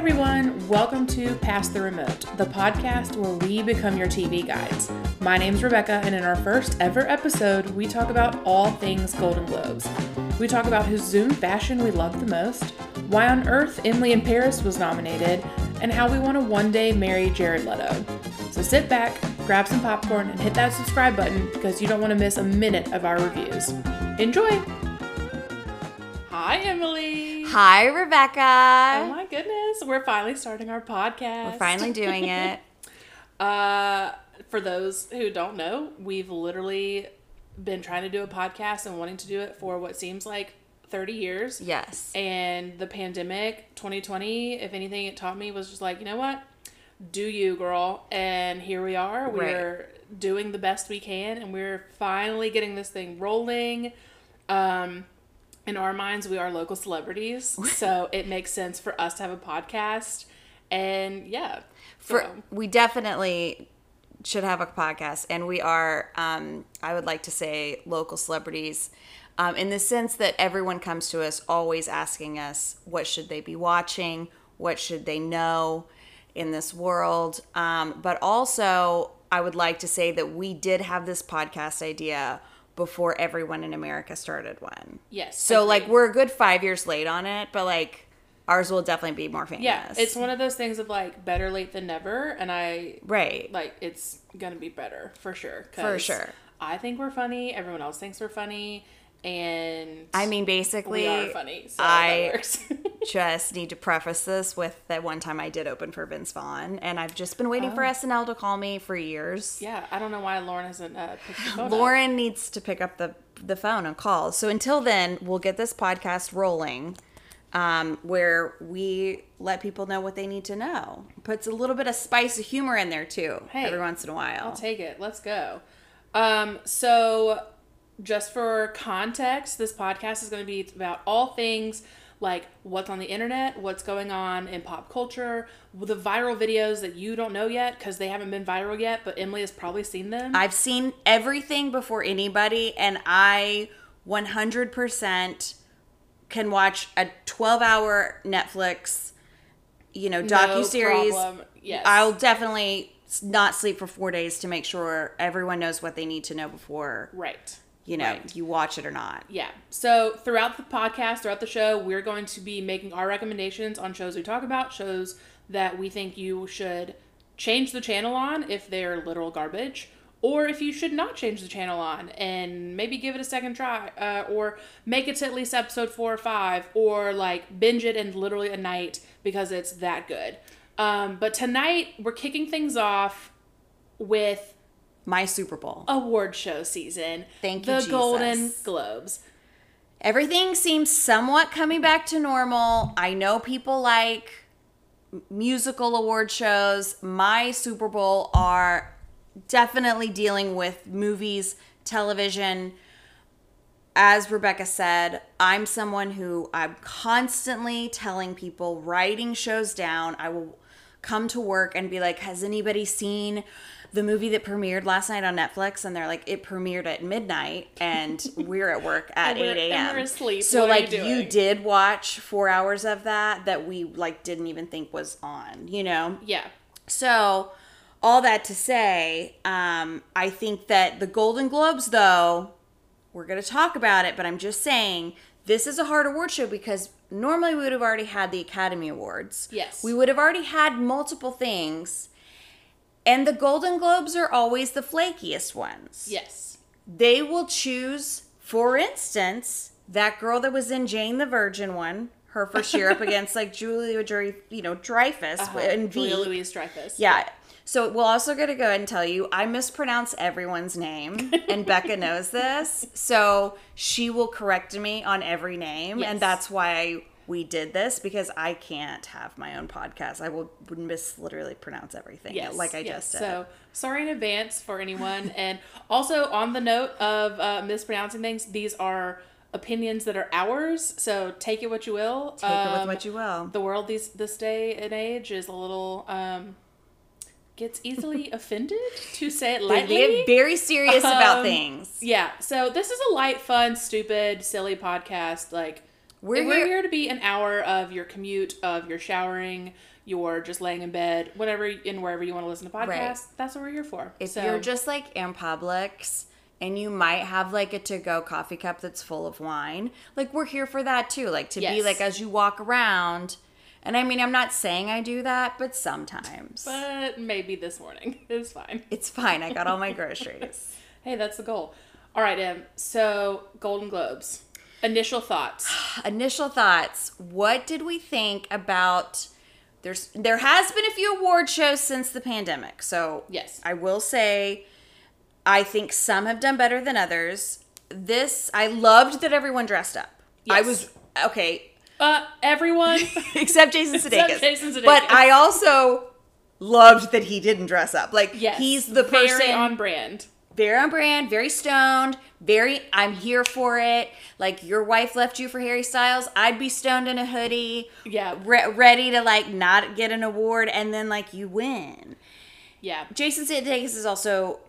everyone, welcome to Pass the Remote, the podcast where we become your TV guides. My name's Rebecca, and in our first ever episode, we talk about all things Golden Globes. We talk about whose Zoom fashion we love the most, why on earth Emily in Paris was nominated, and how we want to one day marry Jared Leto. So sit back, grab some popcorn, and hit that subscribe button because you don't want to miss a minute of our reviews. Enjoy! Hi, Emily. Hi, Rebecca. Oh my goodness, we're finally starting our podcast. We're finally doing it. Uh, for those who don't know, we've literally been trying to do a podcast and wanting to do it for what seems like 30 years. yes. And the pandemic, 2020, if anything, it taught me was just like, you know what? Do you, girl? And here we are. We're doing the best we can, and we're finally getting this thing rolling. Um, in our minds, we are local celebrities, so it makes sense for us to have a podcast. And yeah, For so- we definitely should have a podcast, and we are. Um, I would like to say local celebrities, um, in the sense that everyone comes to us always asking us what should they be watching, what should they know in this world. Um, but also, I would like to say that we did have this podcast idea before everyone in America started one. yes. So like we're a good five years late on it, but like ours will definitely be more famous. Yeah, it's one of those things of like better late than never, and I right. like it's gonna be better for sure. For sure. I think we're funny. Everyone else thinks we're funny, and I mean, basically, we are funny. So I just need to preface this with that one time I did open for Vince Vaughn, and I've just been waiting for SNL to call me for years. Oh. yeah, I don't know why Lauren hasn't uh, picked the phone. up. Lauren needs to pick up the the phone and call. So until then, we'll get this podcast rolling, um, where we let people know what they need to know. Puts a little bit of spice of humor in there too, Hey, every once in a while. I'll take it. Let's go. Um, so, just for context, this podcast is going to be about all things like what's on the internet, what's going on in pop culture, the viral videos that you don't know yet because they haven't been viral yet, but Emily has probably seen them. I've seen everything before anybody, and I 100% can watch a 12 hour Netflix, you know, docu series. problem. Yes. I'll definitely not sleep for four days to make sure everyone knows what they need to know before right. You know Right. you watch it or not. Yeah. So throughout the podcast, throughout the show, we're going to be making our recommendations on shows we talk about, shows that we think you should change the channel on if they're literal garbage, or if you should not change the channel on and maybe give it a second try, uh, or make it to at least episode four or five, or like binge it in literally a night because it's that good. Um, but tonight we're kicking things off with My Super Bowl. award show season. Thank you, The Golden Globes. Everything seems somewhat coming back to normal. I know people like musical award shows. My Super Bowl are definitely dealing with movies, television. As Rebecca said, I'm someone who I'm constantly telling people, writing shows down. I will come to work and be like, Has anybody seen the movie that premiered last night on Netflix? And they're like, It premiered at midnight, and we're at work at And we're- 8 and a.m. we're asleep. So, What are you like, you did watch four hours of that that we like didn't even think was on, you know? Yeah. So, all that to say, um, I think that the Golden Globes, though, we're going to talk about it, but I'm just saying this is a hard award show because normally we would have already had the Academy Awards. Yes. We would have already had multiple things. And the Golden Globes are always the flakiest ones. Yes. They will choose, for instance, that girl that was in Jane the Virgin one, her first year up against like Julia you know, Dreyfus Uh-huh. and V. Julia Louise Dreyfus. Yeah. So we're also going to go ahead and tell you I mispronounce everyone's name, and Becca knows this. So she will correct me on every name, Yes. and that's why we did this because I can't have my own podcast. I will miss literally pronounce everything, Yes. like I yes. just said. So sorry in advance for anyone. and also on the note of uh, mispronouncing things, these are opinions that are ours. So take it what you will. Take it with Um, what you will. The world these this day and age is a little um gets easily offended to say it They lightly. get very serious about Um, things. Yeah, so this is a light, fun, stupid, silly podcast. Like We're we're, here- here to be an hour of your commute, of your showering, you're just laying in bed, whatever and wherever you want to listen to podcasts, Right. that's what we're here for. If So- you're just like in Publix and you might have like a to go coffee cup that's full of wine, like we're here for that too. Like to be like as you walk around. And I mean, I'm not saying I do that, but sometimes. but maybe this morning it's fine. it's fine. I got all my groceries. Hey, that's the goal. All right, Em. So Golden Globes. Initial thoughts. Initial thoughts. What did we think about there's there has been a few award shows since the pandemic. So Yes. I will say I think some have done better than others. This I loved that everyone dressed up. I was okay, Uh, everyone. except Jason Sudeikis. Except Jason Sudeikis. But I also loved that he didn't dress up. Like yes. he's the very person on brand. Very on brand, very stoned, very I'm here for it. Like your wife left you for Harry Styles, I'd be stoned in a hoodie, Yeah. re- ready to like not get an award and then like you win. Yeah. Jason Sudeikis is also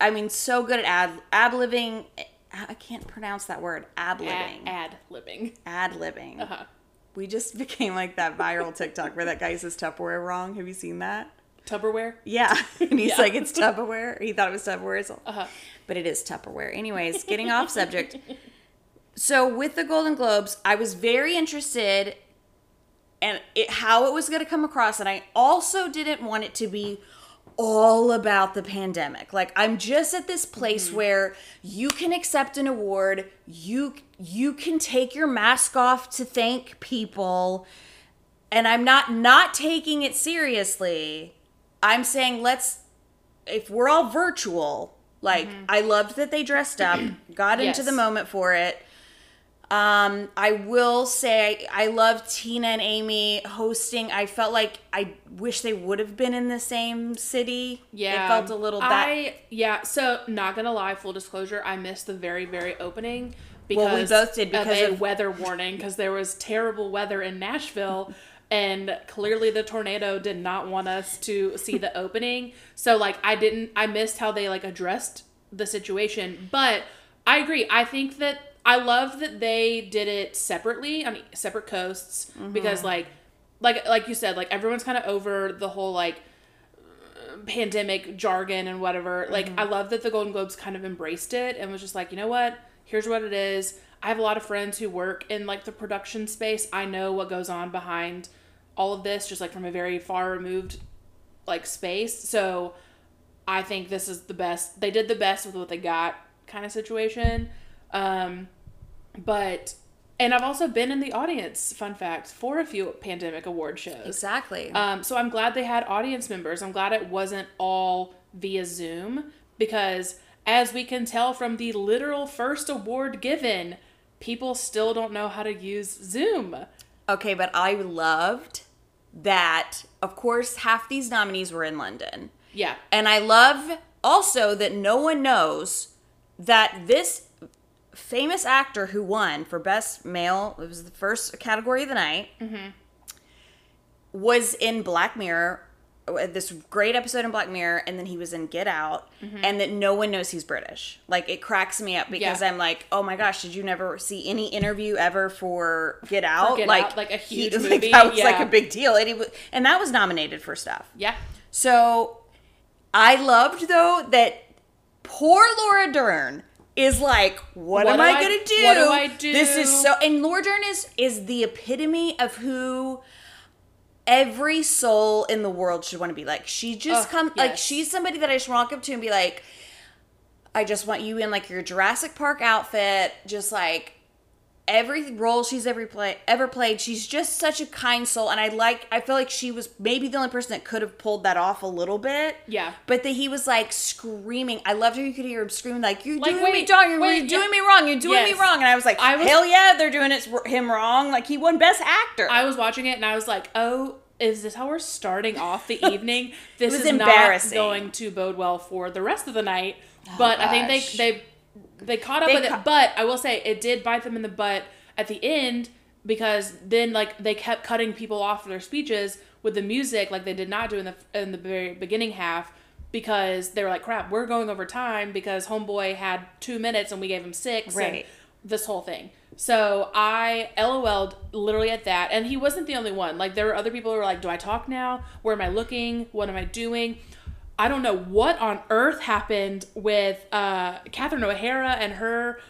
I mean so good at ad ad living I can't pronounce that word. Ad Ad, living. ad libbing. Ad living. Uh-huh. We just became like that viral TikTok where that guy says Tupperware wrong. Have you seen that? Tupperware. Yeah. And he's Yeah. like, it's Tupperware. He thought it was Tupperware. So- Uh-huh. But it is Tupperware. Anyways, getting off subject. So with the Golden Globes, I was very interested and it, how it was going to come across. And I also didn't want it to be all about the pandemic. Like I'm just at this place where you can accept an award, you you can take your mask off to thank people, and I'm not not taking it seriously. I'm saying let's if we're all virtual, like I loved that they dressed up, got into Yes. the moment for it. Um, I will say I love Tina and Amy hosting. I felt like I wish they would have been in the same city. Yeah. it felt a little that. I yeah, so not gonna lie, full disclosure, I missed the very, very opening because Well, we both did because of of- weather warning because there was terrible weather in Nashville and clearly the tornado did not want us to see the opening. So like I didn't I missed how they like addressed the situation. But I agree. I think that I love that they did it separately on separate coasts mm-hmm. because like like like you said, like everyone's kind of over the whole like pandemic jargon and whatever. Like mm-hmm. I love that the Golden Globes kind of embraced it and was just like, you know what? Here's what it is. I have a lot of friends who work in like the production space. I know what goes on behind all of this just like from a very far removed like space. So I think this is the best. They did the best with what they got kind of situation. Um but and I've also been in the audience, fun fact, for a few pandemic award shows. exactly. Um, so I'm glad they had audience members. I'm glad it wasn't all via Zoom because, as we can tell from the literal first award given, people still don't know how to use Zoom. okay, but I loved that. Of course, half these nominees were in London. Yeah. And I love also that no one knows that this famous actor who won for best male, it was the first category of the night, mm-hmm. was in Black Mirror, Uh, this great episode in Black Mirror, and then he was in Get Out, mm-hmm. and that no one knows he's British. Like it cracks me up because Yeah. I'm like, oh my gosh, did you never see any interview ever for Get Out? Get like Out, like a he- huge like, movie, that was like a big deal, and he was, and that was nominated for stuff. Yeah. So I loved though that poor Laura Dern is like, what, What am I, I- gonna do? what do I do? This is so and Laura Dern is is the epitome of who every soul in the world should want to be like. She just Ugh, come like she's somebody that I just walk up to and be like, I just want you in like your Jurassic Park outfit, just like every role she's ever play ever played. She's just such a kind soul, and I like. I feel like she was maybe the only person that could have pulled that off a little bit. Yeah. But that he was like screaming. I loved how you could hear him screaming like, "You're Like, doing me wrong. You're, wait, you're doing yeah. me wrong. You're doing me wrong." And I was like, I was- "Hell yeah, they're doing it him wrong." Like he won Best Actor. I was watching it and I was like, oh, is this how we're starting off the evening? This is not going to bode well for the rest of the night. Oh, but I think they they they caught up They with ca- it. But I will say it did bite them in the butt at the end because then like they kept cutting people off for their speeches with the music like they did not do in the in the very beginning half because they were like crap we're going over time because homeboy had two minutes and we gave him six and Right. this whole thing So I LOL'd literally at that. And he wasn't the only one. Like there were other people who were like, Do I talk now? Where am I looking? What am I doing? I don't know what on earth happened with uh Catherine O'Hara and her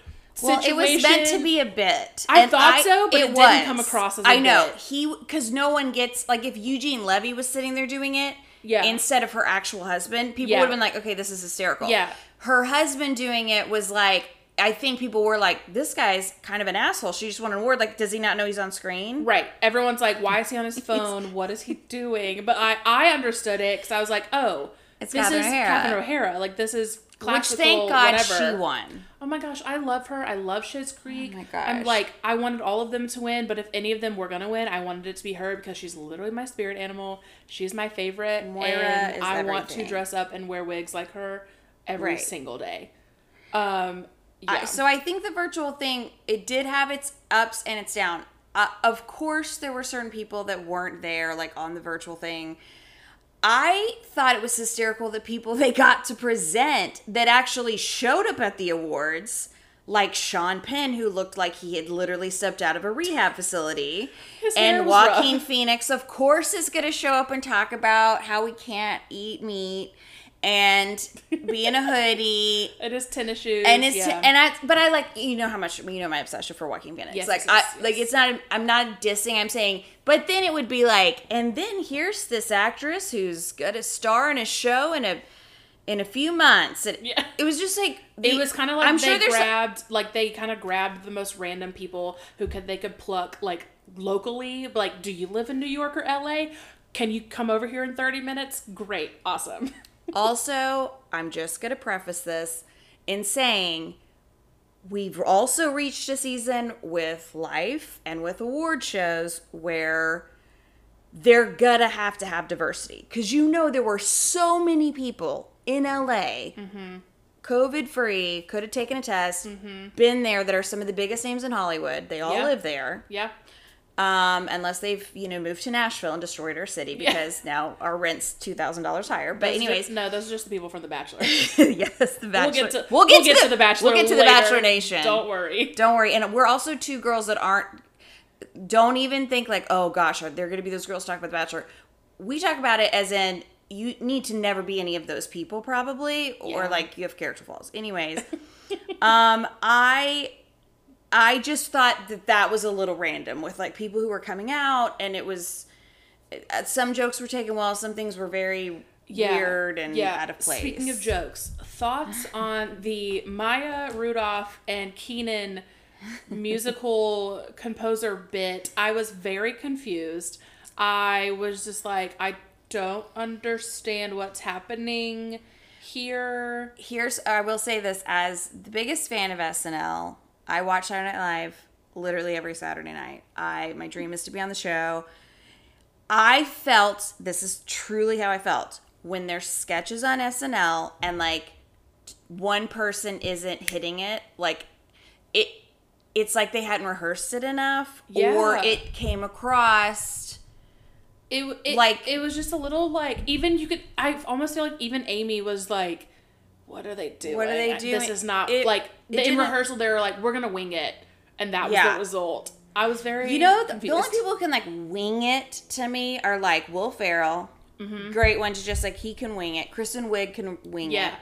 Well, situation. it was meant to be a bit. I thought so, but it didn't come across as a I know bit. he because no one gets like if Eugene Levy was sitting there doing it, Yeah. instead of her actual husband, people Yeah. would have been like, okay, this is hysterical. Yeah. her husband doing it was like. I think people were like, "This guy's kind of an asshole." She just won an award. Like, does he not know he's on screen? Right. Everyone's like, why is he on his phone? What is he doing? But I, I understood it because I was like, oh, It's this Catherine is O'Hara. Catherine O'Hara. Like, this is classical. Which thank God whatever. she won. Oh my gosh, I love her. I love Schitt's Creek. Oh my I'm gosh. like, I wanted all of them to win, but if any of them were gonna win, I wanted it to be her because she's literally my spirit animal. She's my favorite, Moira and I want to dress up and wear wigs like her every Right. single day. Um, yeah. I- so I think the virtual thing it did have its ups and its down. Uh, of course, there were certain people that weren't there, like on the virtual thing. I thought it was hysterical that people they got to present that actually showed up at the awards, like Sean Penn, who looked like he had literally stepped out of a rehab facility, His and was rough. Joaquin Phoenix, of course, is going to show up and talk about how we can't eat meat and be in a hoodie it is tennis shoes, and it's yeah. and I but I like you know how much you know my obsession for Joaquin Phoenix. Yes, like yes, yes, I like it's not I'm not dissing. I'm saying, but then it would be like, and then here's this actress who's got a star in a show in a in a few months. And Yeah. it was just like it was kind of like I'm they sure grabbed like they kind of grabbed the most random people who could they could pluck like locally like do you live in new york or la can you come over here in 30 minutes great awesome also, I'm just going to preface this in saying we've also reached a season with life and with award shows where they're going to have to have diversity. Because you know, there were so many people in LA, mm-hmm. COVID free, could have taken a test, mm-hmm. been there that are some of the biggest names in Hollywood. They all Yeah. live there yeah um, unless they've you know moved to Nashville and destroyed our city because now our rent's two thousand dollars higher. But anyways, just- no those are just the people from the bachelor yes, the Bachelor. we'll get to we'll get, to, the, bachelor We'll get to the. Bachelor Nation. don't worry Don't worry. And we're also two girls that aren't. Don't even think like, oh gosh, are there going to be those girls talk about the Bachelor? We talk about it as in you need to never be any of those people, probably, or Yeah. like you have character flaws. Anyways, um, I. I just thought that that was a little random with like people who were coming out, and it was uh, some jokes were taken well, some things were very weird and out of place. Speaking of jokes, thoughts on the Maya Rudolph and Kenan musical composer bit? I was very confused. I was just like, I don't understand what's happening here. here's I will say this as the biggest fan of SNL. I watch Saturday Night Live literally every Saturday night. I my dream is to be on the show. I felt this is truly how I felt when there's sketches on SNL and like one person isn't hitting it like it it's like they hadn't rehearsed it enough or it came across It, it like it was just a little like even you could I almost feel like even Amy was like what are they doing? What are they doing? This is not It- like it in rehearsal they were like we're to wing it and that was Yeah. the result. I was very You know, the, the only people who can like wing it to me are like Will Ferrell. Mm-hmm. Great one to just like he can wing it. Kristen Wiig can wing Yeah. it.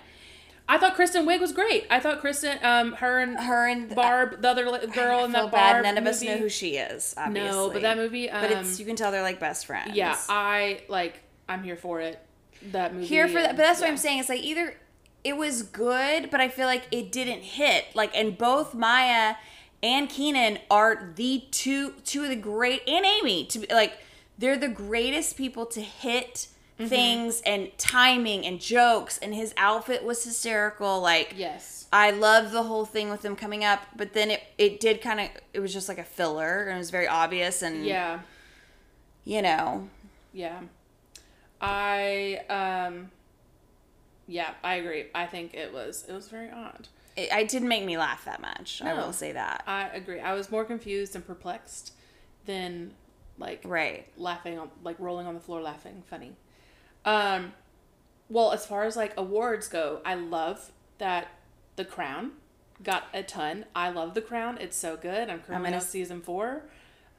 I thought Kristen Wiig was great. I thought Kristen, um, her and Her and Barb, the other girl in that bad. Barb None of us movie. know who she is. Obviously. No, but that movie, um, but it's you can tell they're like best friends. yeah, I like. I'm here for it. That movie. here for that. But that's what. I'm saying. It's like either it was good, but I feel like it didn't hit. Like, and both Maya and Kenan are the two two of the great and Amy to be like they're the greatest people to hit Mm-hmm. things and timing and jokes. And his outfit was hysterical. Like, Yes. I love the whole thing with them coming up, but then it it did kind of it was just like a filler and it was very obvious and Yeah. you know Yeah. I um. Yeah, I agree. I think it was it was very odd. it, it didn't make me laugh that much. I will say that. I agree. I was more confused and perplexed than like Right. laughing on like rolling on the floor laughing funny um well as far as like awards go i love that the crown got a ton. I love The Crown. It's so good. I'm currently gonna on season four.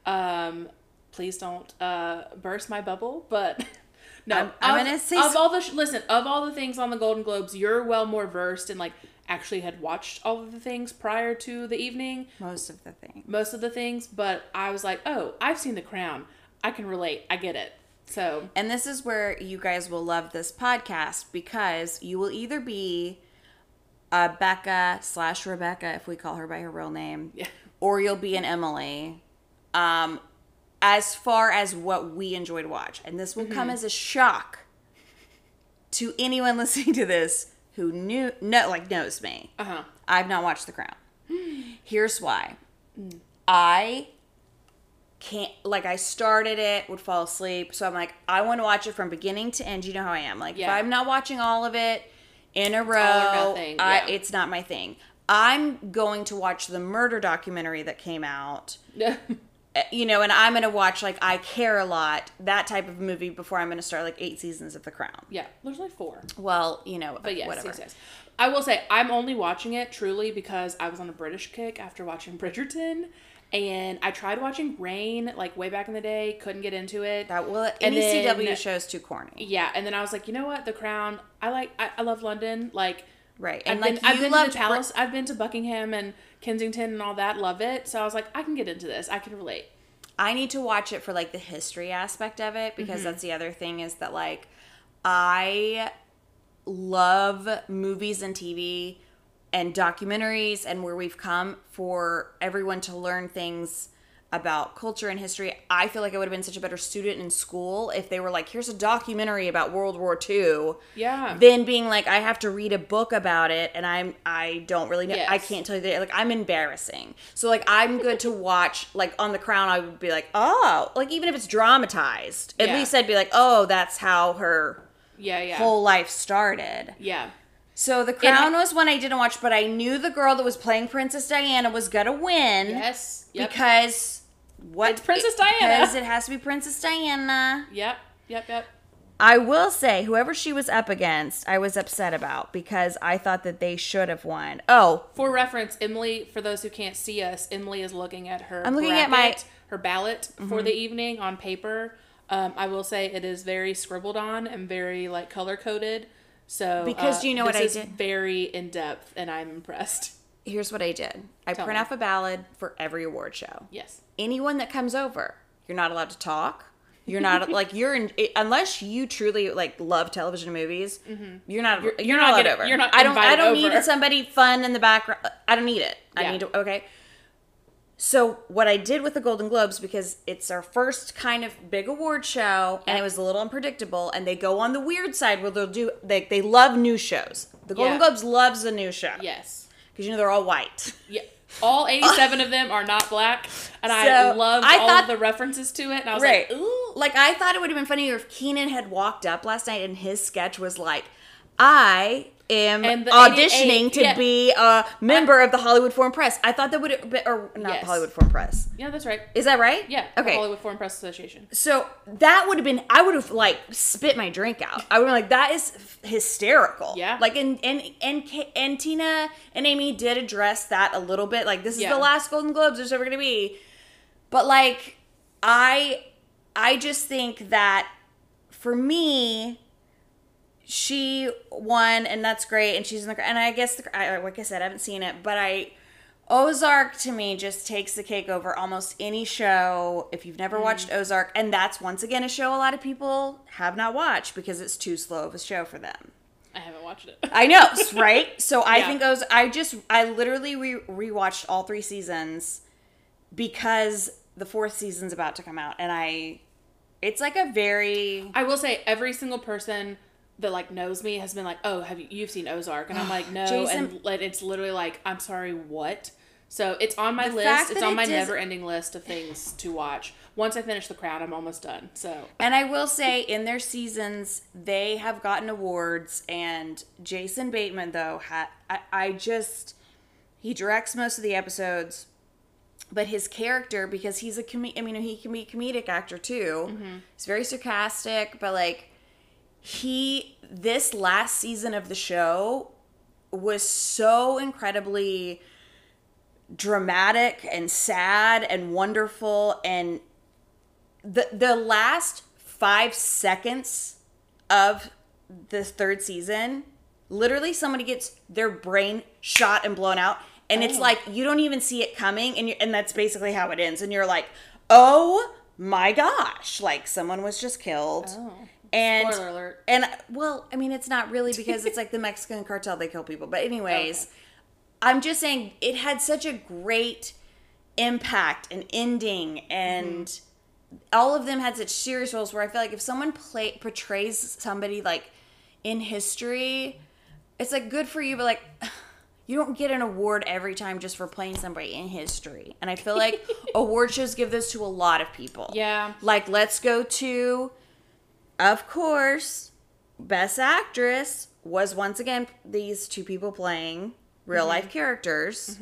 Um, please don't uh, burst my bubble, but no. I'm- I'm of, gonna say of all the sh- listen of all the things on the Golden Globes, you're well more versed and like actually had watched all of the things prior to the evening, Most of the thing. most of the things. But I was like, oh, I've seen The Crown. I can relate. I get it. So And this is where you guys will love this podcast because you will either be a Becca slash Rebecca, if we call her by her real name, Yeah. or you'll be an Emily. Um, as far as what we enjoy to watch, and this will come as a shock to anyone listening to this who knew no like knows me. uh huh. I've not watched The Crown. Here's why. I can't like I started it, would fall asleep. So I'm like, I want to watch it from beginning to end. You know how I am. Like Yeah. if I'm not watching all of it in a row, I, yeah. it's not my thing. I'm going to watch the murder documentary that came out. uh, You know, and I'm to watch like I care a lot, that type of movie before I'm to start like 8 seasons of The Crown. yeah. There's like four. Well, you know, But yes, whatever. yes, yes. I will say I'm only watching it truly because I was on a British kick after watching Bridgerton, and I tried watching Reign like way back in the day, couldn't get into it. That well, And any then- CW show is too corny. yeah, and then I was like, you know what, The Crown. I like. I, I love London. Like, Right. I've And been, like I've you been to the palace. I've been to Buckingham and Kensington and all that. Love it. So I was like, I can get into this. I can relate. I need to watch it for like the history aspect of it because Mm-hmm. that's the other thing is that like I love movies and TV and documentaries and where we've come for everyone to learn things about culture and history. I feel like I would have been such a better student in school if they were like, here's a documentary about World War II. Yeah. Then being like, I have to read a book about it, and I'm I don't really know. I can't tell you that. Like I'm embarrassing. So like I'm good to watch. Like on The Crown, I would be like, oh, like even if it's dramatized, at Yeah. least I'd be like, oh, that's how her yeah. Yeah. whole life started. yeah. So The Crown was one I didn't watch, but I knew the girl that was playing Princess Diana was gonna win Yes. Yep. because what It's Princess Diana. Because it has to be Princess Diana. Yep. Yep. Yep. I will say, whoever she was up against, I was upset about because I thought that they should have won. Oh, For reference, Emily, for those who can't see us, Emily is looking at her. I'm looking at my- Mm-hmm. her ballot for the evening on paper. Um, I will say it is very scribbled on and very like color coded. So Because uh, you know what I is did? Very in depth, and I'm impressed. Here's what I did I Tell print me. off a ballad for every award show. Yes. Anyone that comes over, you're not allowed to talk. You're not like you're in unless you truly like love television and movies. Mm-hmm. You're not you're, you're not not allowed getting- over. you're not I don't I don't over. need somebody fun in the background. I don't need it. I Yeah. need to okay. So what I did with the Golden Globes because it's our first kind of big award show and it was a little unpredictable and they go on the weird side where they'll do they they love new shows. The Golden Yeah. Globes loves a new show Yes. Because you know they're all white. Yeah. All 87 of them are not black, and I So, I all thought- of the references to it. And I was Right. like, ooh. Like I thought it would have been funnier if Kenan had walked up last night and his sketch was like, I am the auditioning 88 to yeah. be a member of the Hollywood Foreign Press. I thought that would have been, or not Yes. the Hollywood Foreign Press. Yeah, that's right. Is that right? Yeah. Okay. Hollywood Foreign Press Association. So that would have been, I would have like spit my drink out. I would have been like, that is hysterical. Yeah. Like, and, and, and, and Tina and Amy did address that a little bit. Like, this is Yeah. the last Golden Globes there's ever going to be. But like, I, I just think that for me, she won and that's great and she's in the and i guess the, I, like i said i haven't seen it but i ozark to me just takes the cake over almost any show if you've never mm. watched ozark and that's once again a show a lot of people have not watched because it's too slow of a show for them I haven't watched it. i know right so i Yeah. think oz i just i literally re- rewatched all three seasons because the fourth season's about to come out and i it's like a very I will say every single person that like knows me has been like, "Oh, have you you've seen Ozark?" And I'm like, "No." Jason- and it's literally like, "I'm sorry, what?" So it's on my list. It's on it my does- never-ending list of things to watch. Once I finish The Crown, I'm almost done. So And I will say, in their seasons, they have gotten awards. And Jason Bateman, though, ha- I, I just he directs most of the episodes, but his character, because he's a com- I mean, he can be a comedic actor too. Mm-hmm. He's very sarcastic, but like he this last season of the show was so incredibly dramatic and sad and wonderful and the the last 5 seconds of the third season literally somebody gets their brain shot and blown out and it's Oh. like you don't even see it coming and you and that's basically how it ends and you're like oh my gosh like someone was just killed Oh. And Spoiler alert. and well i mean it's not really because it's like the mexican cartel they kill people but anyways i'm just saying it had such a great impact and ending and mm-hmm. all of them had such serious roles where i feel like if someone play portrays somebody like in history it's like good for you but like you don't get an award every time just for playing somebody in history and i feel like award shows give this to a lot of people Yeah. like let's go to of course best actress was once again these two people playing real Mm-hmm. life characters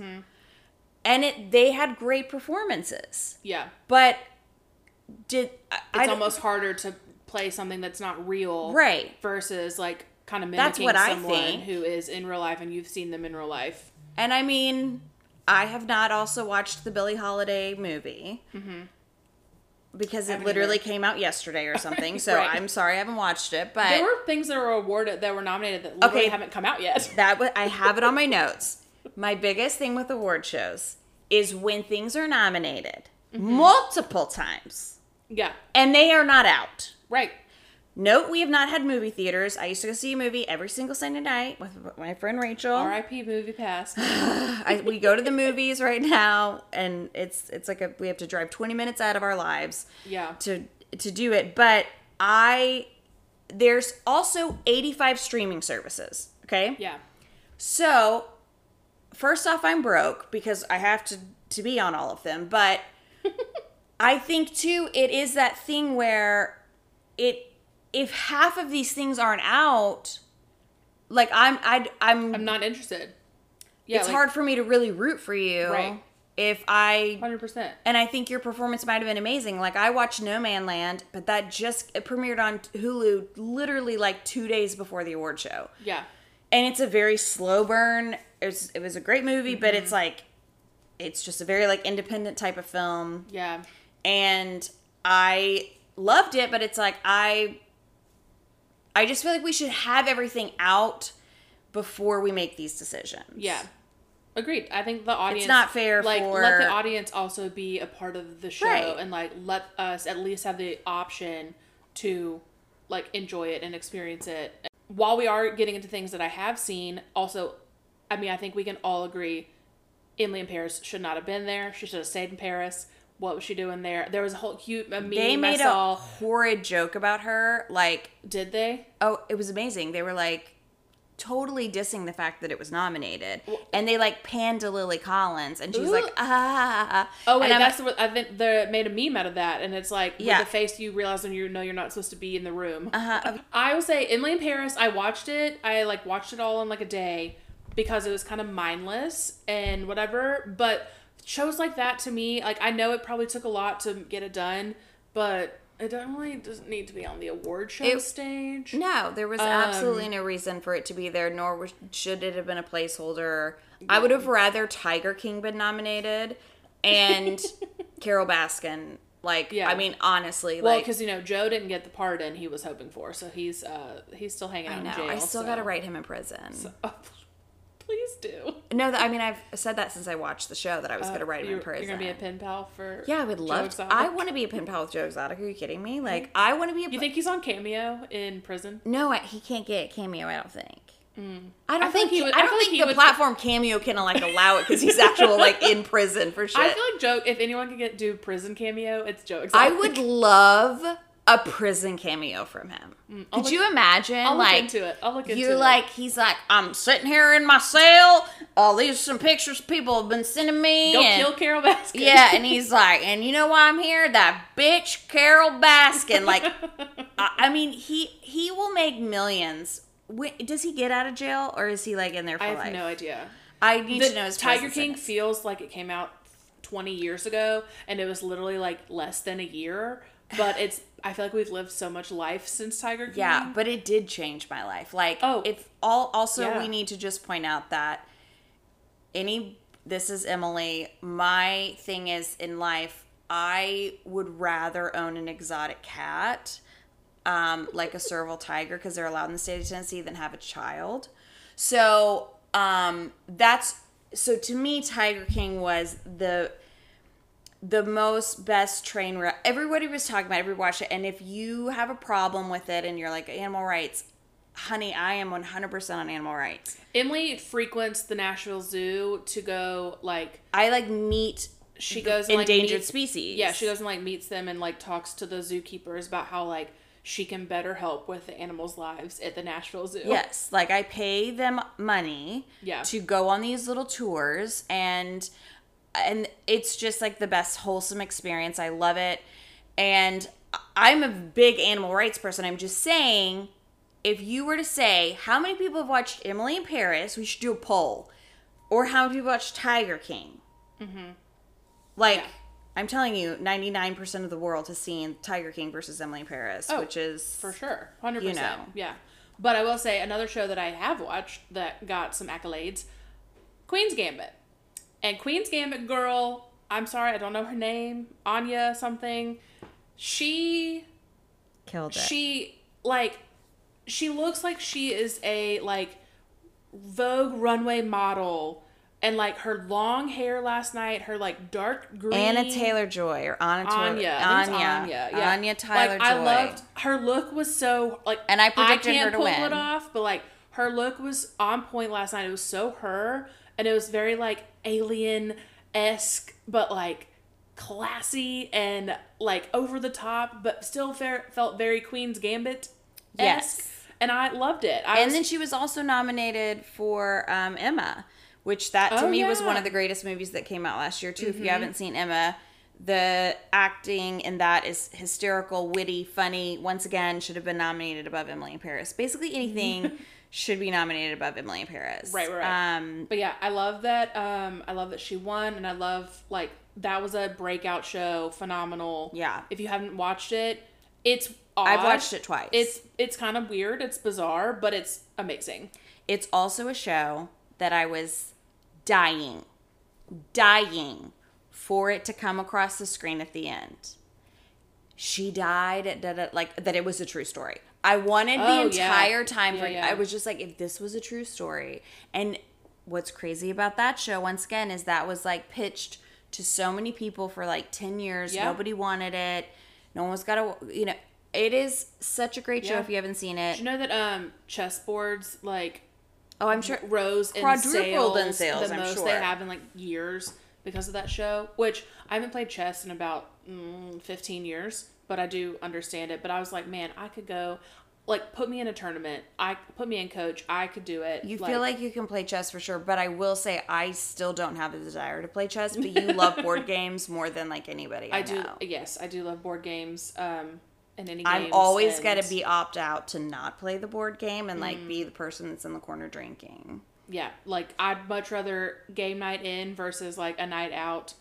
and it they had great performances Yeah. but did I, It's I- almost harder to play something that's not real. Right. Versus like kind of That's mimicking what I someone think. who is in real life and you've seen them in real life. and i mean i have not also watched the billie holiday movie because it literally either. came out yesterday or something so Right. i'm sorry i haven't watched it but There were things that were awarded that were nominated that literally Okay. haven't come out yet. that I have it on my notes. My biggest thing with award shows is when things are nominated mm-hmm. multiple times Yeah. and they are not out. Right. Note we have not had movie theaters. I used to go see a movie every single Sunday night with my friend Rachel. R.I.P. movie pass. I, we go to the movies right now, and it's it's like a we have to drive twenty minutes out of our lives Yeah. to to do it. But I there's also eighty five streaming services. Okay. Yeah. So, first off, I'm broke because I have to to be on all of them. But I think too, it is that thing where it if half of these things aren't out, like I'm I I'm, I'm not interested. Yeah. it's hard for me to really root for you Right. if I Hundred percent. and I think your performance might have been amazing. Like I watched Nomadland, but that just it premiered on Hulu literally like two days before the award show Yeah. and it's a very slow burn. It was it was a great movie, but Mm-hmm. it's like it's just a very like independent type of film, Yeah. and I loved it. But it's like I I just feel like we should have everything out before we make these decisions. Yeah. Agreed. I think the audience It's not fair like for- let the audience also be a part of the show Right. and like let us at least have the option to like enjoy it and experience it. While we are getting into things that I have seen, also I mean I think we can all agree Emily in Paris should not have been there. She should have stayed in Paris. What was she doing there? There was a whole cute a meme They I made a saw. horrid joke about her. Like, Did they? oh, it was amazing. They were like totally dissing the fact that it was nominated, and they like panned to Lily Collins, and she's Ooh. like, ah. Oh wait, And I'm that's what I think. They made a meme out of that, and it's like Yeah. with the face you realize when you know you're not supposed to be in the room. Uh-huh. I will say Emily in Paris. I watched it. I like watched it all in like a day because it was kind of mindless and whatever. But shows like that to me, like I know it probably took a lot to get it done, but it definitely doesn't need to be on the award show It- stage. No, there was Um, absolutely no reason for it to be there, nor was- should it have been a placeholder. I would have rather Tiger King been nominated and Carole Baskin. Like, Yeah. I mean, honestly, Well, like, because you know Joe didn't get the pardon he was hoping for, so he's uh he's still hanging out I in jail. I still so- got to write him in prison. Oh, please do. no, that I mean, I've said that since I watched the show that I was going to uh, write him in prison. You're gonna be a pen pal for yeah, I would Joe love. To, I want to be a pen pal with Joe Exotic. Are you kidding me? Like, I want to be a. You think he's on Cameo in prison? No, I- he can't get cameo. I don't think. Mm. I don't I think he would- I I don't think he the platform cameo can like allow it because he's actual like in prison for shit. I feel like Joe. If anyone could get do prison cameo, it's Joe Exotic. I would love a prison cameo from him. Mm, Could look- you imagine? I'll look like into it. I'll look into you it. like he's like I'm sitting here in my cell. Oh, these are some pictures people have been sending me. Go and- kill Carole Baskin. Yeah, and he's like, and you know why I'm here? That bitch Carole Baskin. Like, I, I mean, he he will make millions. Wait, does he get out of jail or is he like in there for I have life? no idea. I need The to know his Tiger King feels like it came out 20 years ago, and it was literally like less than a year. But it's. I feel like we've lived so much life since Tiger King. Yeah, but it did change my life. Like, Oh. if all also Yeah. we need to just point out that any this is Emily. My thing is in life, I would rather own an exotic cat, um, like a serval tiger, because they're allowed in the state of Tennessee, than have a child. So um, that's so to me, Tiger King was the the most best train wreck. Everybody was talking about it, everybody watched it. And if you have a problem with it and you're like, animal rights, honey, I am 100% on animal rights. Emily frequents the Nashville Zoo to go like I like meet she goes and, like, endangered meets- species. Yeah, she goes and like meets them and like talks to the zookeepers about how like she can better help with the animals' lives at the Nashville Zoo. Yes, like I pay them money Yeah. to go on these little tours and and it's just like the best wholesome experience. I love it. And I'm a big animal rights person. I'm just saying if you were to say how many people have watched Emily in Paris, we should do a poll. Or how many people watched Tiger King? Mm-hmm. Like Yeah. I'm telling you, 99% of the world has seen Tiger King versus Emily in Paris, Oh, which is for sure, hundred You know. Yeah, but I will say another show that I have watched that got some accolades, Queen's Gambit, and Queen's Gambit girl. I'm sorry, I don't know her name, Anya something. She killed it. she like she looks like she is a like Vogue runway model. And like her long hair last night, her like dark green Anna Taylor Joy or Anna Taylor Anya, it's Anya, Anya, yeah. Anya Tyler like, I loved her look was so like, And I predicted I can't her to pull win. it off, but like her look was on point last night. It was so her, and it was very like alien esque, but like classy and like over the top, but still fair, felt very Queen's Gambit. Yes. and I loved it. I and was, then she was also nominated for um, Emma, which that to Oh, me was one of the greatest movies that came out last year too. If Mm-hmm. you haven't seen Emma, the acting in that is hysterical, witty, funny. Once again, should have been nominated above Emily in Paris. Basically, anything should be nominated above Emily in Paris. Right, right, right. Um, But yeah, I love that. Um, I love that she won, and I love like that was a breakout show, phenomenal. Yeah. If you haven't watched it, it's odd. I've watched it twice. It's it's kind of weird. It's bizarre, but it's amazing. It's also a show that I was dying, dying for it to come across the screen at the end. She died, da, da, like that it was a true story. I wanted the Oh, yeah. entire time for Yeah, yeah. I was just like, if this was a true story. And what's crazy about that show, once again, is that was like pitched to so many people for like 10 years. Yeah. Nobody wanted it. No one's got to, you know, it is such a great show Yeah. if you haven't seen it. Did you know that um chessboards like Oh, I'm sure. rose in Quadrupled in sales, sales, the I'm most sure. they have in like years because of that show. Which I haven't played chess in about mm, fifteen years, but I do understand it. But I was like, man, I could go. Like, put me in a tournament. I put me in coach. I could do it. You feel like you can play chess for sure, but I will say I still don't have the desire to play chess. But you love board games more than like anybody I, I do. know. Yes, I do love board games. Um, and any. I'm always and- got to be opt out to not play the board game and like Mm. be the person that's in the corner drinking. Yeah, like I'd much rather game night in versus like a night out.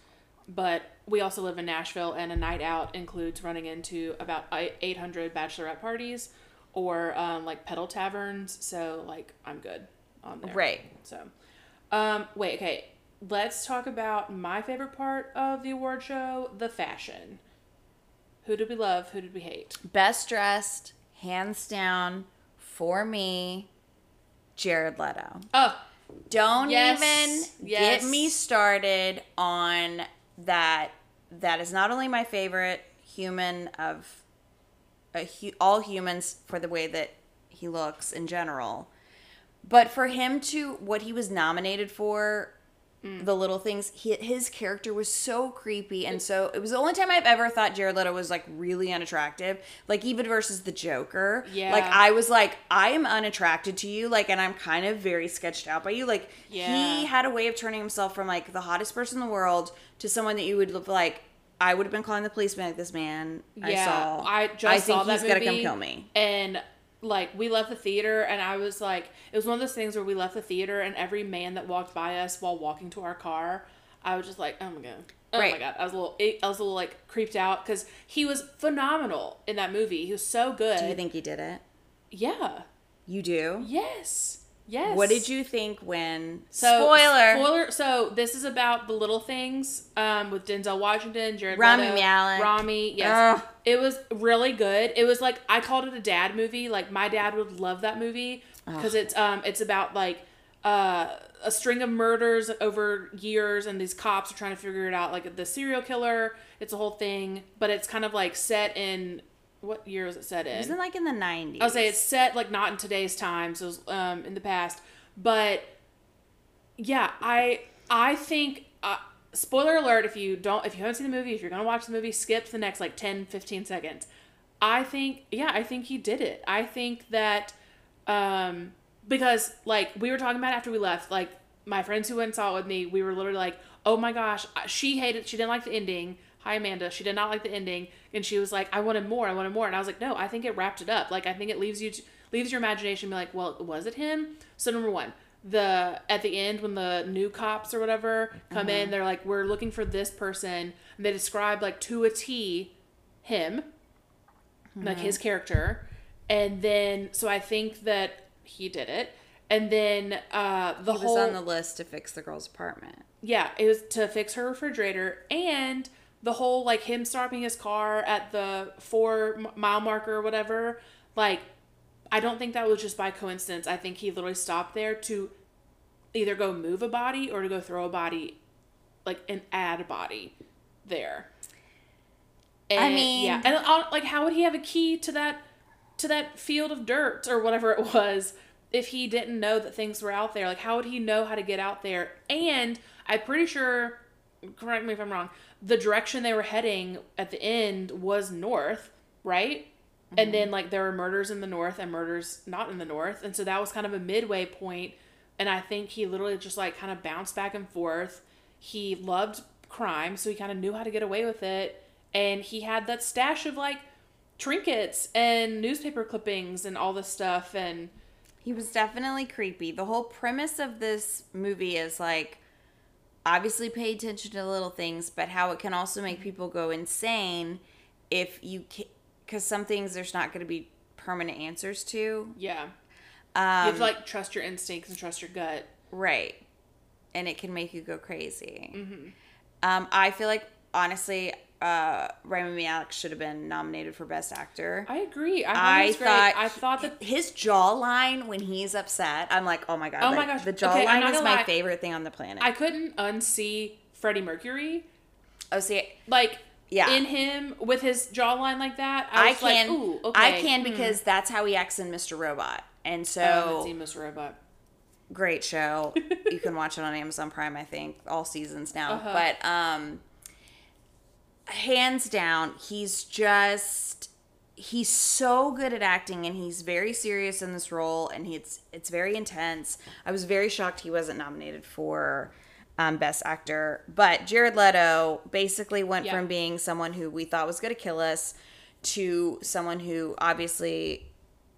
But we also live in Nashville, and a night out includes running into about 800 bachelorette parties or um, like pedal taverns. So like I'm good on there. Right. So, um, wait, okay. Let's talk about my favorite part of the award show: the fashion. Who did we love? Who did we hate? Best dressed, hands down, for me, Jared Leto. Oh, Don't Yes, even yes. get me started on that. That is not only my favorite human of a all humans for the way that he looks in general, but for him to what he was nominated for. Mm. The little things, he, his character was so creepy, and so it was the only time I've ever thought Jared Leto was like really unattractive. Like even versus the Joker, Yeah. Like I was like, I am unattracted to you, like, and I'm kind of very sketched out by you. Like Yeah. he had a way of turning himself from like the hottest person in the world to someone that you would look like. I would have been calling the police like this man. yeah, I saw. I just I saw think that he's gonna come kill me. And like we left the theater, and I was like, it was one of those things where we left the theater, and every man that walked by us while walking to our car, I was just like, oh my god. Oh my god! I was a little, I was a little like creeped out because he was phenomenal in that movie. He was so good. Do you think he did it? Yeah. You do? Yes. Yes. What did you think when So spoiler? Spoiler. So this is about the little things um, with Denzel Washington, Jared Rami Leto, Malek. Rami. Yes, Ugh. it was really good. It was like I called it a dad movie. Like my dad would love that movie because it's um it's about like uh a string of murders over years and these cops are trying to figure it out like the serial killer. It's a whole thing, but it's kind of like set in what year was it set in? It Wasn't like in the nineties? I'll say it's set like not in today's time, so it was, um, in the past. But yeah, I I think uh, spoiler alert if you don't if you haven't seen the movie, if you're gonna watch the movie, skip the next like 10, 15 seconds. I think yeah, I think he did it. I think that um because like we were talking about after we left, like my friends who went and saw it with me, we were literally like, oh my gosh, she hated, she didn't like the ending. Hi Amanda, she did not like the ending, and she was like, I wanted more, I wanted more, and I was like, no, I think it wrapped it up. Like I think it leaves you, to, leaves your imagination, be like, well, was it him? So number one, the at the end when the new cops or whatever come in, they're like, we're looking for this person, and they describe like to a T, him, like his character, and then so I think that he did it, and then uh the he was whole on the list to fix the girl's apartment. yeah, it was to fix her refrigerator. And the whole like him stopping his car at the four mile marker or whatever. Like, I don't think that was just by coincidence. I think he literally stopped there to either go move a body or to go throw a body, like an add a body there. I mean- yeah, and uh, like, how would he have a key to that to that field of dirt or whatever it was if he didn't know that things were out there? Like, how would he know how to get out there? And I'm pretty sure, correct me if I'm wrong, the direction they were heading at the end was north, right? And mm-hmm. then like there were murders in the north and murders not in the north, and so that was kind of a midway point. And I think he literally just like kind of bounced back and forth. He loved crime, so he kind of knew how to get away with it. And he had that stash of like trinkets and newspaper clippings and all this stuff. And He was definitely creepy. The whole premise of this movie is like obviously pay attention to little things, but how it can also make people go insane if you because some things there's not going to be permanent answers to. yeah, Um, you have to like trust your instincts and trust your gut. right, and it can make you go crazy. Mm-hmm. Um, I feel like honestly, uh, Rami Malek should have been nominated for Best Actor. I agree. I, thought, I thought I thought that his jawline when he's upset, I'm like, oh my god! Oh my like, gosh. the jawline not is my lie. favorite thing on the planet. I couldn't unsee Freddie Mercury. oh, see, Like Yeah. in him with his jawline like that. I, I was can, Like, Ooh, okay. I can because that's how he acts in Mr. Robot, and Oh, I haven't so seen Mr. Robot. great show. you can watch it on Amazon Prime, I think, all seasons now. Uh-huh. But um, hands down, he's just he's so good at acting, and he's very serious in this role, and he, it's it's very intense. I was very shocked he wasn't nominated for. Um, best actor, but Jared Leto basically went Yeah. from being someone who we thought was going to kill us to someone who obviously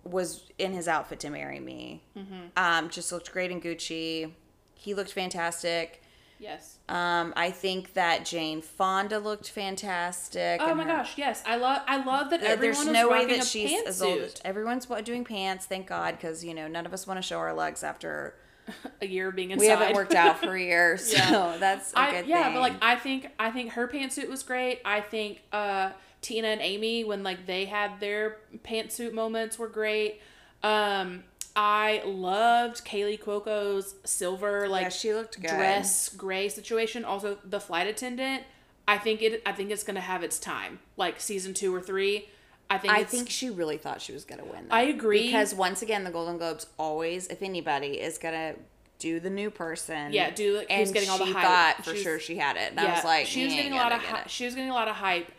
was in his outfit to marry me. Mm-hmm. Um, just looked great in Gucci. He looked fantastic. Yes. Um, I think that Jane Fonda looked fantastic. Oh my her- gosh, yes. I love I love that everyone There's no way that a she's as old. pantsuit. Everyone's doing pants, thank God, because you know none of us want to show our legs after a year of being inside. we haven't worked out for a year. So Yeah. that's a I good yeah, thing. but like I think I think her pantsuit was great. I think uh Tina and Amy when like they had their pantsuit moments were great. Um I loved Kaley Cuoco's silver like yeah, she looked good. dress gray situation. Also the flight attendant. I think it I think it's gonna have its time. Like season two or three. I think I think she really thought she was gonna win. Though. I agree. because once again, the Golden Globes always, if anybody, is gonna do the new person. Yeah, do, like, who's and getting all the she hype. thought for She's- sure she had it. And I was like, she was getting a lot of gonna hy- get it." she was getting a lot of hype.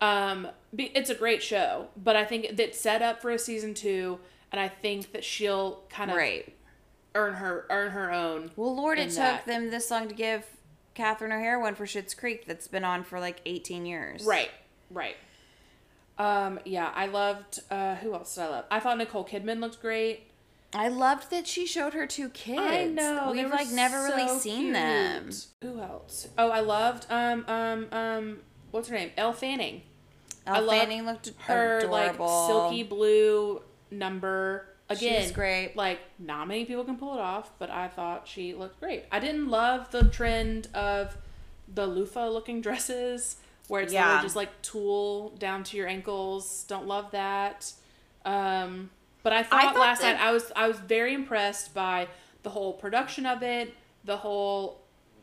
Um, it's a great show, but I think that's set up for a season two, and I think that she'll kind of right. earn her earn her own. Well, Lord, it in took them this long to give Catherine O'Hara one for Schitt's Creek that's been on for like 18 years. Right, right. Um, yeah, I loved. Uh, who else did I love? I thought Nicole Kidman looked great. I loved that she showed her two kids. I know We've like never really so seen them. Who else? Oh, I loved um um um what's her name? Elle Fanning. I Elle love Fanning looked her adorable. like silky blue number again, was great. Like not many people can pull it off, but I thought she looked great. I didn't love the trend of the loofah looking dresses where it's Yeah. just like tulle down to your ankles. Don't love that. Um, but I thought, thought last that- night I was I was very impressed by the whole production of it, the whole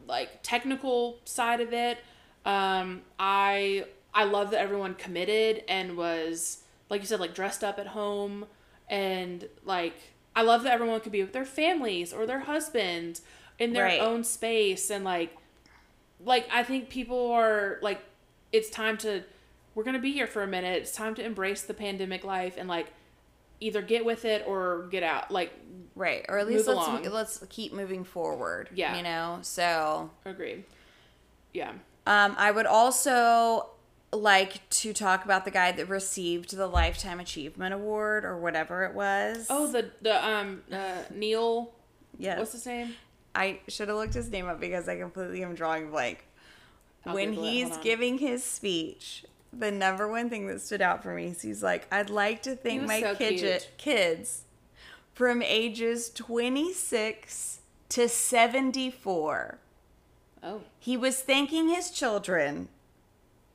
like technical side of it. Um, I I love that everyone committed and was like you said like dressed up at home and like I love that everyone could be with their families or their husbands in their Right. own space and like like I think people are like it's time to we're going to be here for a minute. It's time to embrace the pandemic life and like either get with it or get out. Like Right. Or at least let's along. let's keep moving forward. Yeah. You know? So agreed. Yeah. um I would also like to talk about the guy that received the Lifetime Achievement Award or whatever it was. Oh, the the um uh, Neil. yes. What's his name? I should have looked his name up because I completely am drawing blank. I'll when he's giving his speech, the number one thing that stood out for me is he's like, I'd like to thank my so cute. kids from ages 26 to 74. Oh, He was thanking his children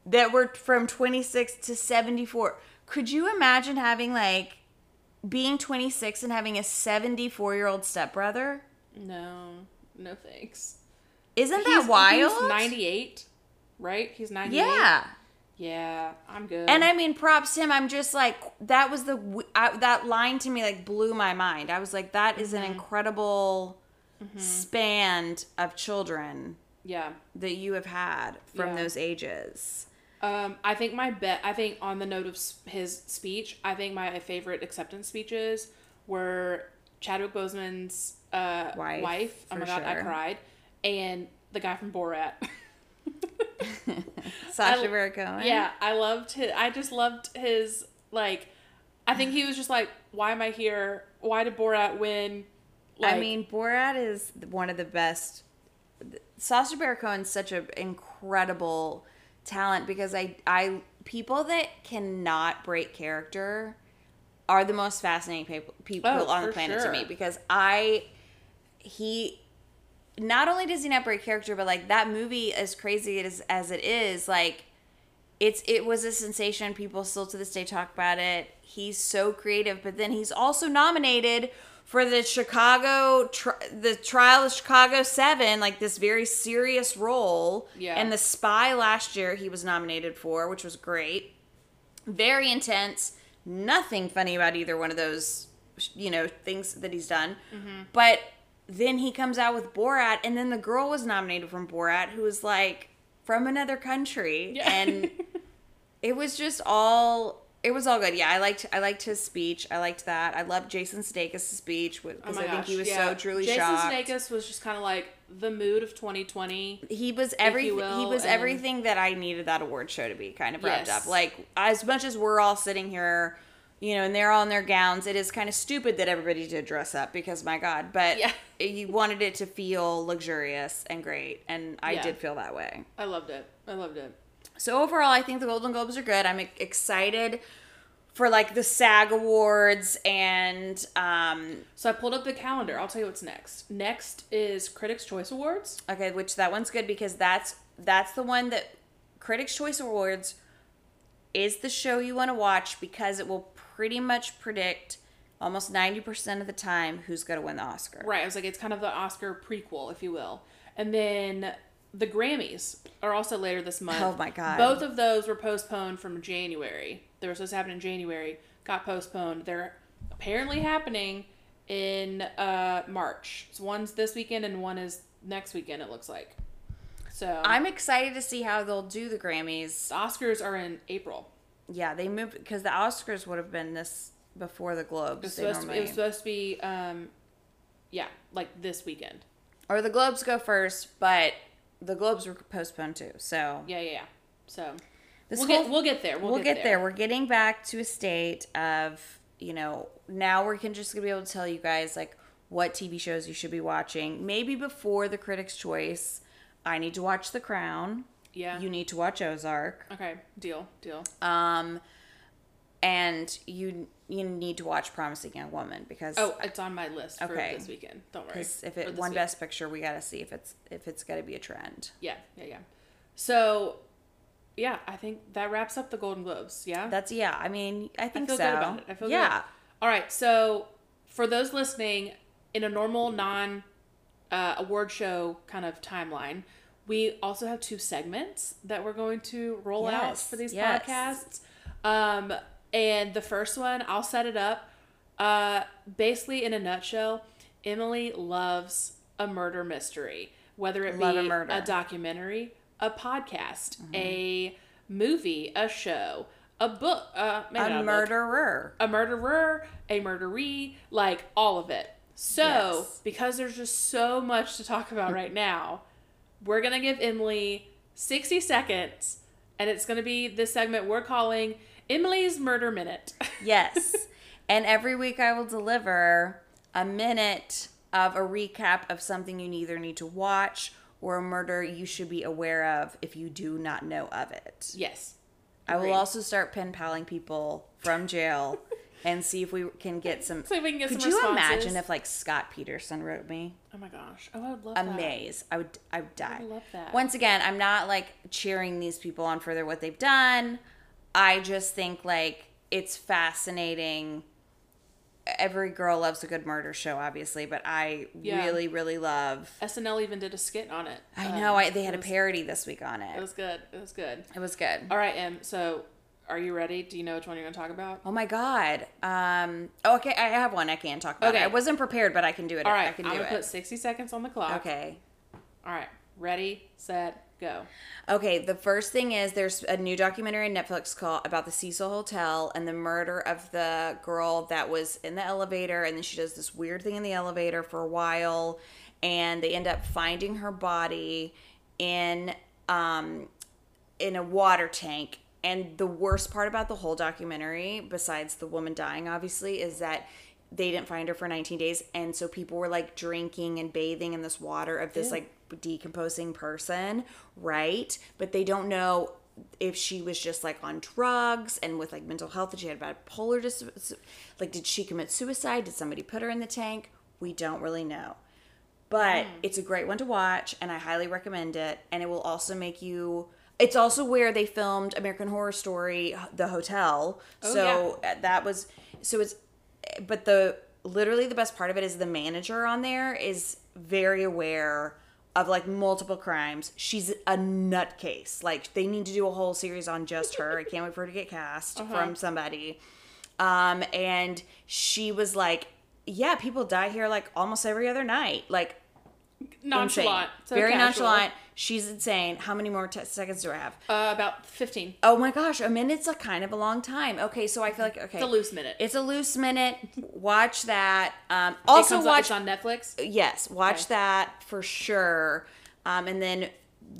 that were from 26 to 74. Could you imagine having like being 26 and having a 74 year old stepbrother? no, no thanks. Isn't He's- that wild? He's ninety eight, right? He's ninety eight. yeah. Yeah, I'm good. And I mean, props to him. I'm just like that was the I that line to me like blew my mind. I was like, that is Mm-hmm. an incredible span of children yeah. that you have had from Yeah. those ages. Um, I think my bet. I think on the note of his speech, I think my favorite acceptance speeches were Chadwick Boseman's uh, Wife, wife. Oh my god, I cried, and the guy from Borat. Sacha Baron Cohen. Yeah, I loved his. I just loved his like. I think he was just like, "Why am I here? Why did Borat win?" Like, I mean, Borat is one of the best. Sacha Baron Cohen's such an incredible talent because I, I people that cannot break character are the most fascinating people, people Oh, on the planet to me because I he not only does he not break character but like that movie as crazy as as it is like it's it was a sensation. People still to this day talk about it. He's so creative but then he's also nominated for the chicago tri- the trial of chicago 7 like this very serious role Yeah. and the spy last year he was nominated for which was great very intense nothing funny about either one of those you know things that he's done Mm-hmm. but then he comes out with borat and then the girl was nominated from borat who was like from another country Yeah. and it was just all it was all good yeah i liked i liked his speech i liked that i loved jason Sudeikis' speech oh because my i think he was yeah. so truly Jason shocked Sudeikis was just kind of like the mood of 2020. he was every you he was and- everything that I needed that award show to be kind of wrapped Yes. up. Like as much as we're all sitting here, you know, and they're all in their gowns, it is kind of stupid that everybody did dress up because my God, but Yeah. you wanted it to feel luxurious and great, and I Yeah. did feel that way. I loved it. I loved it. So overall, I think the Golden Globes are good. I'm excited for like the SAG Awards and um So I pulled up the calendar. I'll tell you what's next. Next is Critics' Choice Awards. Okay, which that one's good because that's that's the one that Critics' Choice Awards is the show you want to watch because it will pretty much predict almost 90% of the time who's going to win the Oscar. Right. I was like, it's kind of the Oscar prequel, if you will. And then the Grammys are also later this month. Oh my God. Both of those were postponed from January. They were supposed to happen in January, got postponed. They're apparently happening in uh, March. So one's this weekend and one is next weekend, it looks like. So I'm excited to see how they'll do the Grammys. the Oscars are in April. Yeah, they moved because the Oscars would have been this before the Globes. It was, supposed to, it was supposed to be, um, yeah, like this weekend. or the Globes go first, but the Globes were postponed too. So Yeah, yeah, yeah. So This we'll whole- get we'll get there. We'll, we'll, get, there. We're getting back to a state of, you know, now we're can just gonna be able to tell you guys like what TV shows you should be watching. Maybe before the Critics' Choice, I need to watch The Crown. Yeah. You need to watch Ozark. okay. Deal. Deal. Um, and you you need to watch Promising Young Woman because Oh, it's on my list for Okay. this weekend. Don't worry. if it won week. Best Picture, we got to see if it's if it's going to be a trend. Yeah, yeah, yeah. So, yeah, I think that wraps up the Golden Globes. Yeah, That's yeah. I mean, I I think feel so. good about it. I feel yeah. good. All right, so for those listening, in a normal non uh, award show kind of timeline, we also have two segments that we're going to roll out for these yes. podcasts. Um, and the first one, I'll set it up. Uh, basically, in a nutshell, Emily loves a murder mystery, whether it Love a be. Mm-hmm. a documentary, a podcast, a movie, a show, a book, uh, maybe not A book murderer. a murderer, a murderee, like all of it. So, Yes. because there's just so much to talk about right now, we're going to give Emily 60 seconds, and it's going to be this segment we're calling Emily's Murder Minute. Yes. and every week I will deliver a minute of a recap of something you either need to watch or a murder you should be aware of if you do not know of it. yes. I will also start pen paling people from jail and see if we can get some. So we can get Could some you responses. imagine if like Scott Peterson wrote me? Oh my gosh. Oh, I would love A that. maze. I would. I would die. I love that. Once again, I'm not like cheering these people on for their what they've done. I just think like it's fascinating. Every girl loves a good murder show, obviously, but I Yeah. really, really love. SNL even did a skit on it. I Um, know. I, they had it a parody this week on It it. was good. It was good. It was good. All right, Em. So, are you ready? Do you know which one you're going to talk about? Oh my god. Um. oh, okay, I have one I can talk about. Okay. I wasn't prepared, but I can do it. All right. I can I'm going to it. put 60 seconds on the clock. Okay. All right. Ready, set, go. Okay, the first thing is there's a new documentary on Netflix called about the Cecil Hotel and the murder of the girl that was in the elevator and then she does this weird thing in the elevator for a while and they end up finding her body in um in a water tank and the worst part about the whole documentary besides the woman dying obviously is that they didn't find her for 19 days and so people were like drinking and bathing in this water of this Ew. like decomposing person right? But they don't know if she was just like on drugs and with like mental health that she had bipolar dis- like did she commit suicide? Did somebody put her in the tank? We don't really know. But it's a great one to watch and i highly recommend it and it will also make you it's also where they filmed american horror story the hotel. So uh, that was so it's but the literally the best part of it is the manager on there is very aware of like multiple crimes she's a nutcase. Like they need to do a whole series on just her. I can't wait for her to get cast from somebody. Um and she was like yeah people die here like almost every other night. Like Nonchalant. So very casual. nonchalant she's insane how many more t- seconds do i have Uh, about 15. oh my gosh a minute's a kind of a long time okay so i feel like okay It's a loose minute. it's a loose minute watch that um also watch it's on Netflix. yes watch Okay. that for sure um and then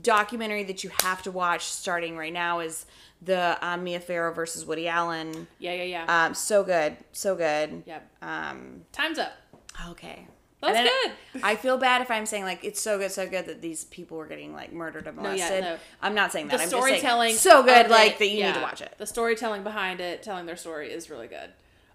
documentary that you have to watch starting right now is the um, mia farrow versus woody allen Yeah, yeah, yeah. um so good so good Yep. um Time's up. okay That's And good. I feel bad if I'm saying like it's so good, so good that these people were getting like murdered and molested. no. I'm not saying that. The I'm just saying storytelling. so good, like it, that you yeah, need to watch it. The storytelling behind it, telling their story is really good.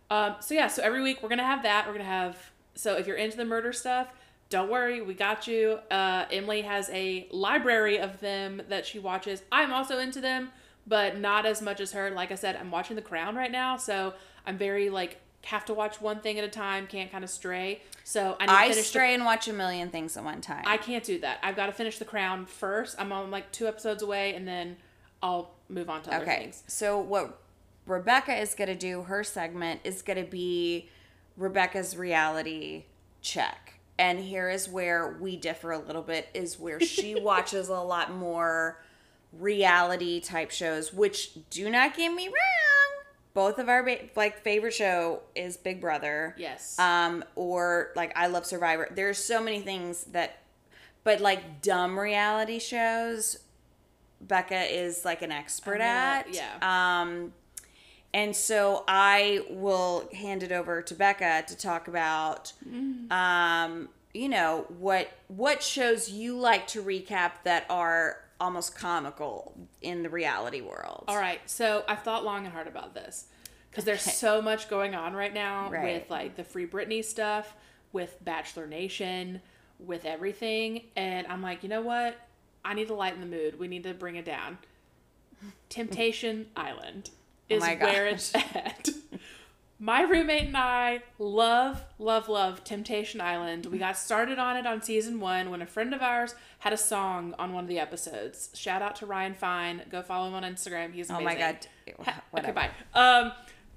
Um, so yeah, so every week we're gonna have that. We're gonna have so if you're into the murder stuff, don't worry, we got you. Uh, Emily has a library of them that she watches. I'm also into them, but not as much as her. Like I said, I'm watching The Crown right now, so I'm very like have to watch one thing at a time. Can't kind of stray. So I need to I finish the stray and watch a million things at one time. I can't do that. I've got to finish The Crown first. I'm on like two episodes away, and then I'll move on to other okay, things. so what Rebecca is gonna do? Her segment is gonna be Rebecca's reality check, and here is where we differ a little bit. Is where she watches a lot more reality type shows, which do not get me wrong. Both of our like favorite show is Big Brother. Yes. Um, or like I Love Survivor. There's so many things that, but like dumb reality shows, Becca is like an expert at. yeah. Um, and so I will hand it over to Becca to talk about, Mm. um, you know what what shows you like to recap that are almost comical in the reality world. All right. So I've thought long and hard about this. because there's so much going on right now Right. with like the Free Britney stuff, with Bachelor Nation, with everything, and I'm like, you know what? I need to lighten the mood. We need to bring it down. Temptation Island oh is Oh where it's at. My roommate and I love, love, love Temptation Island. We got started on it on season one when a friend of ours had a song on one of the episodes. Shout out to Ryan Fine. Go follow him on Instagram. He's amazing. Oh my god. Okay, bye. Um,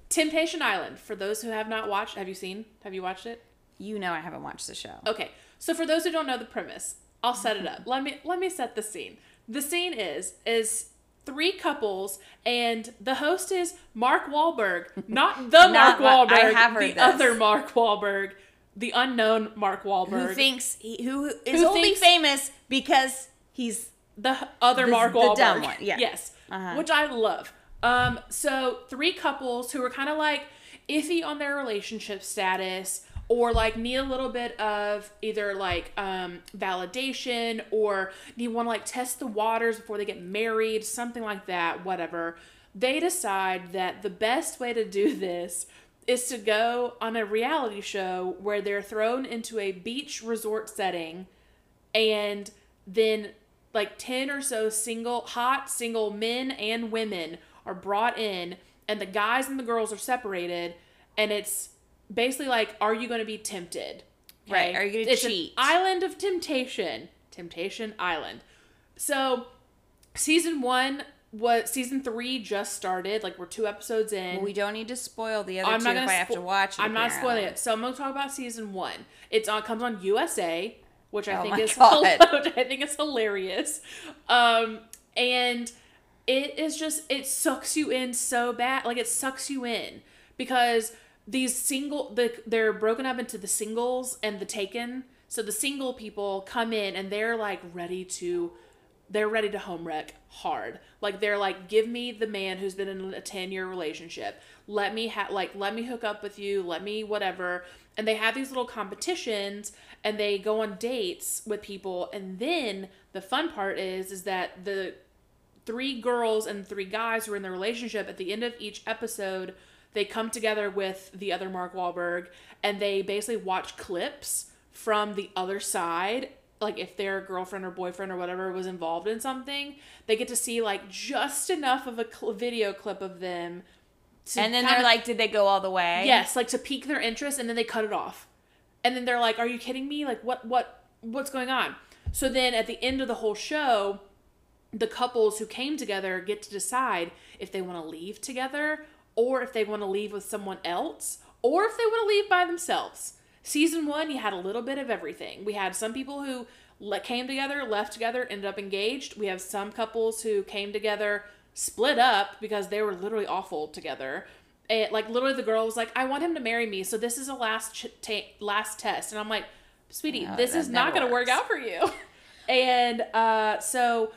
Temptation Island. For those who have not watched, have you seen? Have you watched it? You know I haven't watched the show. Okay, so for those who don't know the premise, I'll set it up. Let me let me set the scene. The scene is is three couples, and the host is Mark Wahlberg, not the Mark Not Ma- Wahlberg, I have heard the this. other Mark Wahlberg, the unknown Mark Wahlberg, Who thinks he, who is Who only famous because he's the other The- Mark the Wahlberg. dumb one, yeah. Yes. Uh-huh. Which I love. Um, so three couples who are kind of like iffy on their relationship status or like need a little bit of either like um validation or need want to like test the waters before they get married, something like that, whatever. They decide that the best way to do this is to go on a reality show where they're thrown into a beach resort setting and then like 10 or so single hot single men and women are brought in and the guys and the girls are separated and it's basically like are you going to be tempted Right, are you it's an cheat? island of temptation temptation island so season one was season three just started like we're two episodes in we don't need to spoil the other I'm two not if gonna I have to watch it. I'm not spoiling it. So I'm gonna talk about season one. It's on comes on USA, which I Oh think is which I think is hilarious. Um, and it is just it sucks you in so bad. Like it sucks you in because these single the they're broken up into the singles and the taken. So the single people come in and they're like ready to they're ready to home wreck hard. Like they're like, give me the man who's been in a ten year relationship. Let me have like let me hook up with you. Let me whatever. And they have these little competitions and they go on dates with people. And then the fun part is is that the three girls and three guys who are in the relationship at the end of each episode they come together with the other Mark Wahlberg and they basically watch clips from the other side like if their girlfriend or boyfriend or whatever was involved in something they get to see like just enough of a cl- video clip of them to And then they're like, did they go all the way? Yes, like to pique their interest and then they cut it off. And then they're like, "Are you kidding me? Like what what what's going on?" So then at the end of the whole show, the couples who came together get to decide if they want to leave together or if they want to leave with someone else or if they want to leave by themselves. Season 1, you had a little bit of everything. We had some people who came together, left together, ended up engaged. We have some couples who came together, split up because they were literally awful together. And like literally the girl was like, "I want him to marry me, so this is a last ch- ta- last test." And I'm like, "Sweetie, No, this is not going to work out for you." and uh so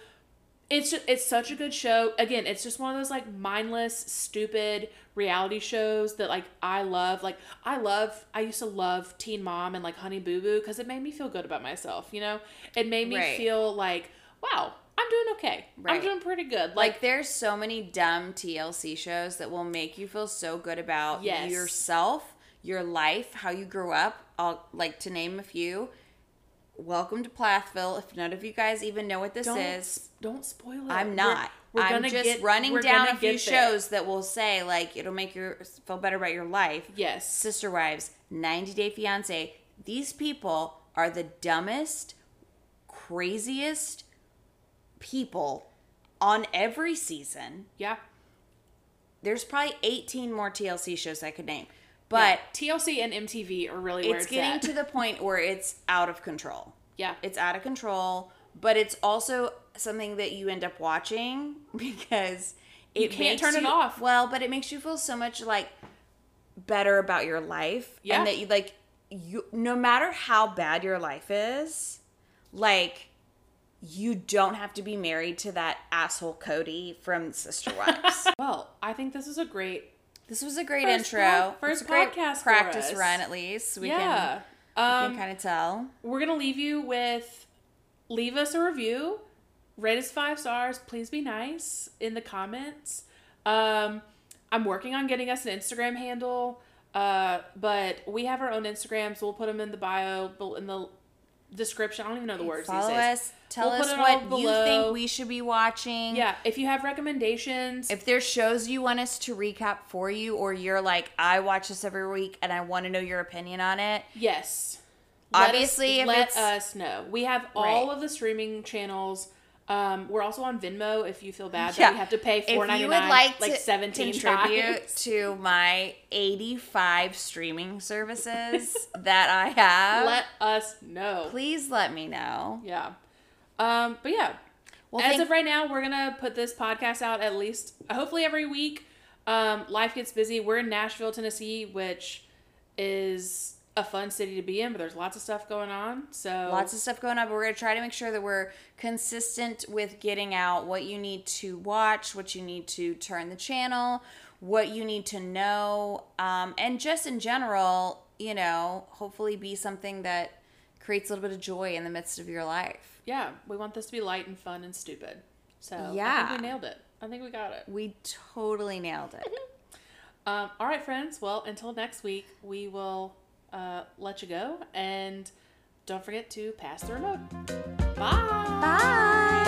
it's just, it's such a good show. Again, it's just one of those like mindless, stupid reality shows that like I love. Like I love. I used to love Teen Mom and like Honey Boo Boo because it made me feel good about myself. You know, it made me Right. feel like, wow, I'm doing okay. I'm doing pretty good. Like Like, there's so many dumb TLC shows that will make you feel so good about Yes. yourself, your life, how you grew up. I'll like to name a few. Welcome to Plathville. If none of you guys even know what this don't is, don't spoil it. I'm We're- not. We're, I'm gonna just get, running we're down a few shows that will say like it'll make you feel better about your life. Yes. Sister Wives, 90 Day Fiance. These people are the dumbest, craziest people on every season. Yeah. There's probably 18 more TLC shows I could name. But Yeah. TLC and MTV are really where it's it's, getting at. to the point where it's out of control. yeah. It's out of control, but it's also something that you end up watching because it can't makes turn it off. Well, but it makes you feel so much like better about your life Yeah. and that you like you no matter how bad your life is, like you don't have to be married to that asshole Cody from Sister Wives. Well, I think this is a great this was a great First intro. pod- first It's a great podcast practice run at least. We yeah. can, we Um, can kind of tell. we're gonna leave you with leave us a review rate us five stars please be nice in the comments um I'm working on getting us an Instagram handle. Uh, but we have our own Instagrams. So we'll put them in the bio, in the description. I don't even know the words Follow us. Tell We'll us what you think we should be watching. Yeah, if you have recommendations, If there's shows you want us to recap for you, or you're like, I watch this every week and I want to know your opinion on it, yes. Obviously, if let us know. We have all Right. of the streaming channels. Um, we're also on Venmo if you feel bad Yeah. that we have to pay four ninety you would like, like to seventeen contribute to my 85 streaming services that I have, Let us know. please let me know. Yeah. Um, but yeah. Well, As thank- of right now, we're gonna put this podcast out at least hopefully every week. Um, life gets busy. We're in Nashville, Tennessee, which is a fun city to be in, but there's lots of stuff going on. So Lots of stuff going on, but we're going to try to make sure that we're consistent with getting out what you need to watch, what you need to turn the channel, what you need to know, um, and just in general, you know, hopefully be something that creates a little bit of joy in the midst of your life. Yeah, we want this to be light and fun and stupid. So I Yeah. think we nailed it. I think we got it. We totally nailed it. Um, all right, friends. Well, until next week, we will uh, let you go, and don't forget to pass the remote. Bye. Bye.